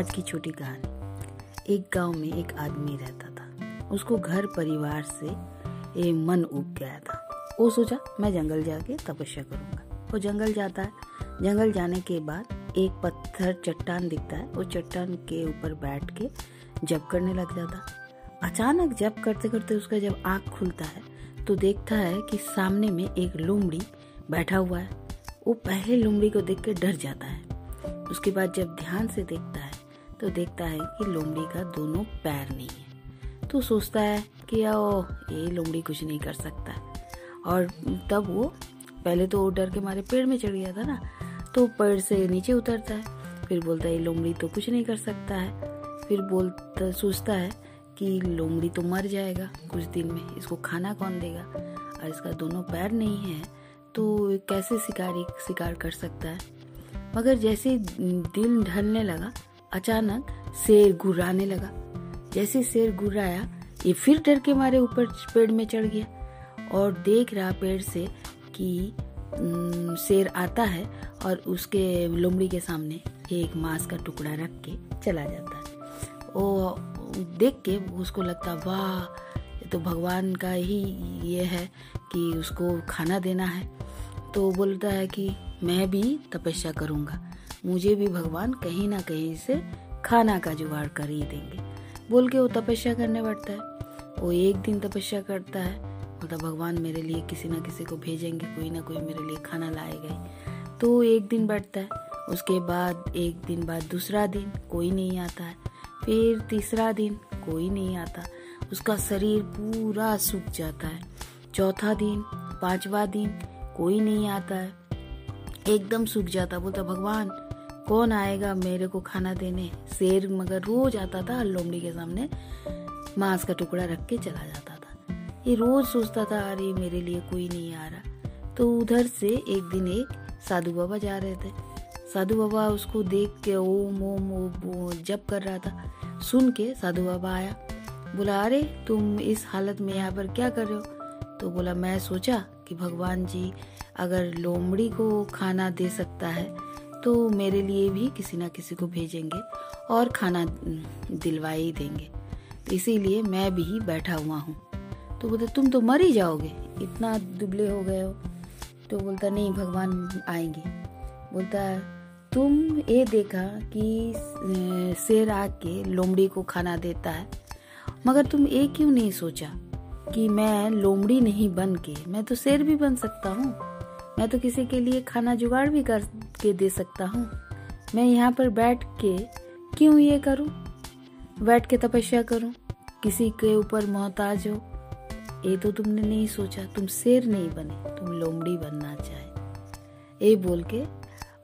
आज की छोटी कहानी। एक गाँव में एक आदमी रहता था। उसको घर परिवार से ये मन उग गया था। वो सोचा, मैं जंगल जाके तपस्या करूँगा। वो जंगल जाता है। जंगल जाने के बाद एक पत्थर चट्टान दिखता है। वो चट्टान के ऊपर बैठ के जप करने लग जाता अचानक जप करते करते उसका जब आँख खुलता है तो देखता है कि सामने में एक लोमड़ी बैठा हुआ है। वो पहले लोमड़ी को देख के डर जाता है। उसके बाद जब ध्यान से देखता है तो देखता है कि लोमड़ी का दोनों पैर नहीं है। तो सोचता है कि ओ ये लोमड़ी कुछ नहीं कर सकता। और तब वो पहले तो डर के मारे पेड़ में चढ़ गया था ना तो पेड़ से नीचे उतरता है। फिर बोलता है लोमड़ी तो कुछ नहीं कर सकता है। फिर बोलता, सोचता है कि लोमड़ी तो मर जाएगा कुछ दिन में, इसको खाना कौन देगा? और इसका दोनों पैर नहीं है तो कैसे शिकारी, शिकार कर सकता है? मगर जैसे दिल ढलने लगा अचानक शेर गुर्राने लगा। जैसे शेर गुर्राया ये फिर डर के मारे ऊपर पेड़ में चढ़ गया और देख रहा पेड़ से कि शेर आता है और उसके लोमड़ी के सामने एक मांस का टुकड़ा रख के चला जाता है। वो देख के उसको लगता, वाह तो भगवान का ही ये है कि उसको खाना देना है। तो बोलता है कि, मैं भी तपस्या करूँगा। मुझे भी भगवान कहीं ना कहीं से खाना का जुगाड़ कर ही देंगे। बोल के वो तपस्या करने बैठता है। वो एक दिन तपस्या करता है। मतलब भगवान मेरे लिए किसी ना किसी को भेजेंगे, कोई ना कोई मेरे लिए खाना लाएगा तो एक दिन बैठता है। उसके बाद, एक दिन बाद, दूसरा दिन, कोई नहीं आता है। फिर तीसरा दिन, कोई नहीं आता। उसका शरीर पूरा सूख जाता है। चौथा दिन, पांचवा दिन, कोई नहीं आता है। एकदम सूख जाता, बोलता, भगवान, कौन आएगा मेरे को खाना देने? शेर मगर रोज आता था लोमड़ी के सामने, मांस का टुकड़ा रख के चला जाता था। ये रोज सोचता था, अरे, मेरे लिए कोई नहीं आ रहा। तो उधर से एक दिन एक साधु बाबा जा रहे थे। साधु बाबा उसको देख के ओम ओम ओम जप कर रहा था। सुन के साधु बाबा आया। बोला, अरे, तुम इस हालत में यहाँ पर क्या कर रहे हो? तो बोला, मैं सोचा कि भगवान जी अगर लोमड़ी को खाना दे सकता है तो मेरे लिए भी किसी ना किसी को भेजेंगे और खाना दिलवा ही देंगे। तो इसीलिए मैं भी बैठा हुआ हूँ। तो बोलते, तुम तो मर ही जाओगे। इतना दुबले हो गए हो। तो बोलता, नहीं, भगवान आएँगे। बोलता, तुम ये देखा कि शेर आके लोमड़ी को खाना देता है, मगर तुम ये क्यों नहीं सोचा? कि मैं लोमड़ी नहीं बन के, मैं तो शेर भी बन सकता हूँ। मैं तो किसी के लिए खाना जुगाड़ भी कर के दे सकता हूँ। मैं यहाँ पर बैठ के क्यों ये करूँ? बैठ के तपस्या करूँ? किसी के ऊपर मोहताज हो? ये तो तुमने नहीं सोचा, तुम शेर नहीं बने, तुम लोमड़ी बनना चाहे। ये बोल के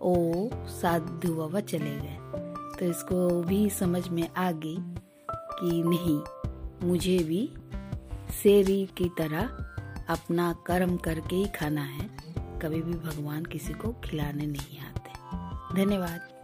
ओ साधु बाबा चले गए। तो इसको भी समझ में आ गई कि नहीं, मुझे भी शेरी की तरह अपना कर्म करके ही खाना है। कभी भी भगवान किसी को खिलाने नहीं आते। धन्यवाद।